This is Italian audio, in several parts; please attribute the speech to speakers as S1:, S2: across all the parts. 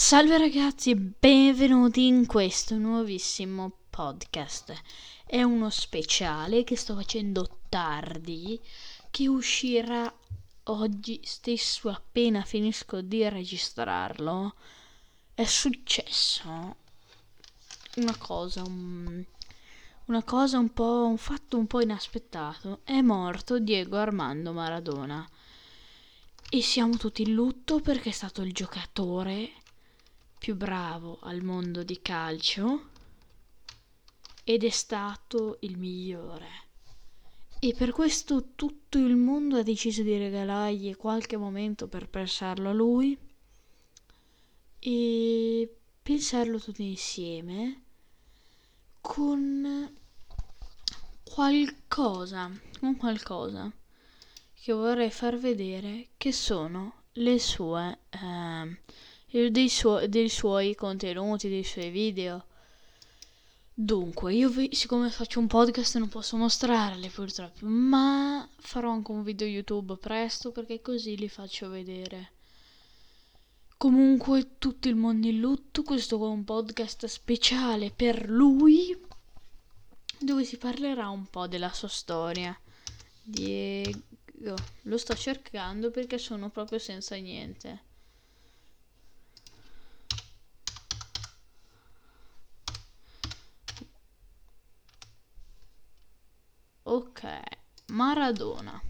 S1: Salve ragazzi e benvenuti in questo nuovissimo podcast. È uno speciale che sto facendo tardi, che uscirà oggi stesso appena finisco di registrarlo. È successo una cosa, un, una cosa un po', un fatto un po' inaspettato. È morto Diego Armando Maradona. E siamo tutti in lutto perché è stato il giocatore più bravo al mondo di calcio ed è stato il migliore. E per questo tutto il mondo ha deciso di regalargli qualche momento per pensarlo a lui e pensarlo tutti insieme con qualcosa, con qualcosa che vorrei far vedere che sono le sue eh, dei, suo- dei suoi contenuti, dei suoi video. Dunque, io vi- siccome faccio un podcast non posso mostrarli purtroppo, ma farò anche un video YouTube presto perché così li faccio vedere. Comunque, tutto il mondo in lutto, questo è un podcast speciale per lui, dove si parlerà un po' della sua storia. Diego, lo sto cercando perché sono proprio senza niente. Maradona.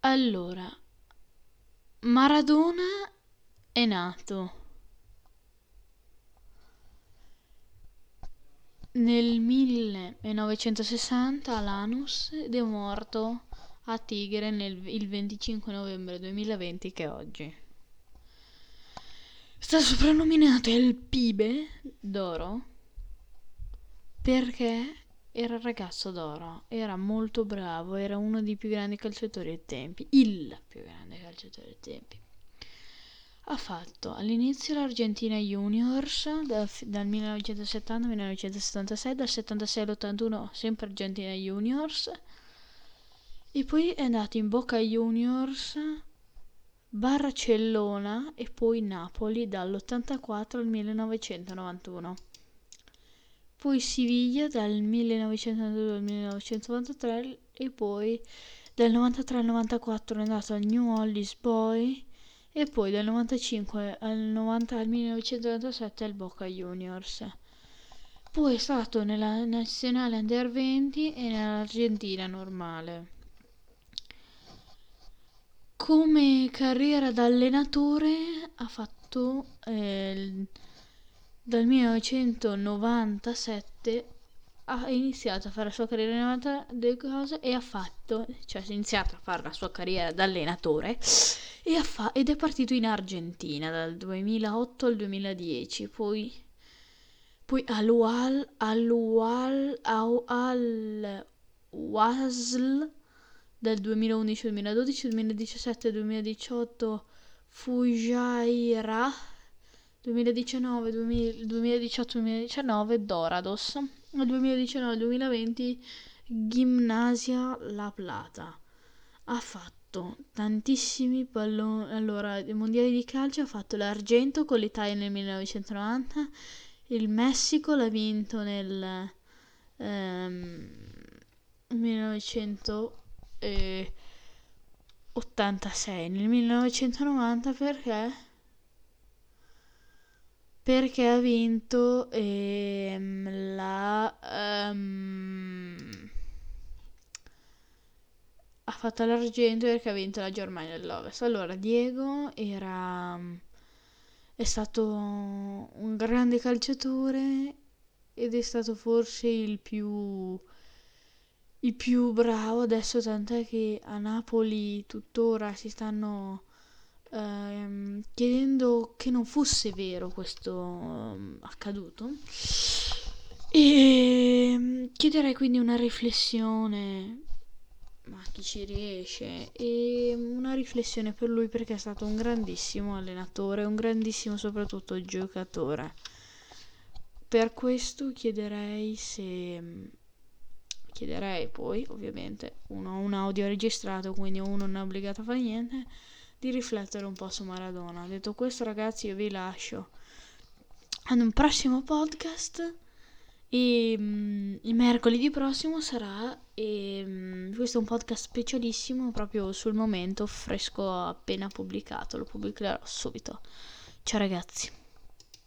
S1: Allora, Maradona è nato nel 1960 a Lanus ed è morto a Tigre nel, il 25 novembre 2020 che è oggi. Sta soprannominato il Pibe d'oro perché era il ragazzo d'oro, era molto bravo, era uno dei più grandi calciatori ai tempi, il più grande calciatore ai tempi. Ha fatto all'inizio l'Argentina Juniors dal, dal 1970 al 1976, dal 76 all'81 sempre Argentina Juniors e poi è andato in Boca Juniors Barcellona e poi Napoli dall'84 al 1991. Poi Siviglia dal 1992 al 1993 e poi dal 93 al 94 è andato al New Orleans Boy e poi dal 95 al, 90, al 1997 al Boca Juniors. Poi è stato nella nazionale under 20 e nell'Argentina normale. Come carriera da allenatore ha fatto eh, dal 1997 ha iniziato a fare la sua carriera delle cose e ha fatto, cioè ha iniziato a fare la sua carriera da allenatore fa- ed è partito in Argentina dal 2008 al 2010, poi, poi al-Wal, al-Wal, al-Wasl del 2011, 2012, 2017, 2018 Fujairah 2019, 2018, 2019 Dorados. Nel 2019-2020 Gimnasia La Plata ha fatto tantissimi palloni allora i mondiali di calcio ha fatto l'argento con l'Italia nel 1990 il Messico l'ha vinto nel ehm, 1900 eh, 86 nel 1990 perché perché ha vinto ehm, la um, ha fatto l'argento perché ha vinto la Germania dell'Ovest allora Diego era è stato un grande calciatore ed è stato forse il più il più bravo. Adesso, tant'è che a Napoli tuttora si stanno ehm, chiedendo che non fosse vero questo um, accaduto. E ehm, chiederei quindi una riflessione, ma chi ci riesce, e una riflessione per lui perché è stato un grandissimo allenatore, un grandissimo soprattutto giocatore. Per questo chiederei se chiederei poi, ovviamente, uno ha un audio registrato, quindi uno non è obbligato a fare niente, di riflettere un po' su Maradona. Detto questo, ragazzi, io vi lascio ad un prossimo podcast. E um, il mercoledì prossimo sarà. E, um, questo è un podcast specialissimo, proprio sul momento, fresco appena pubblicato. Lo pubblicherò subito. Ciao ragazzi.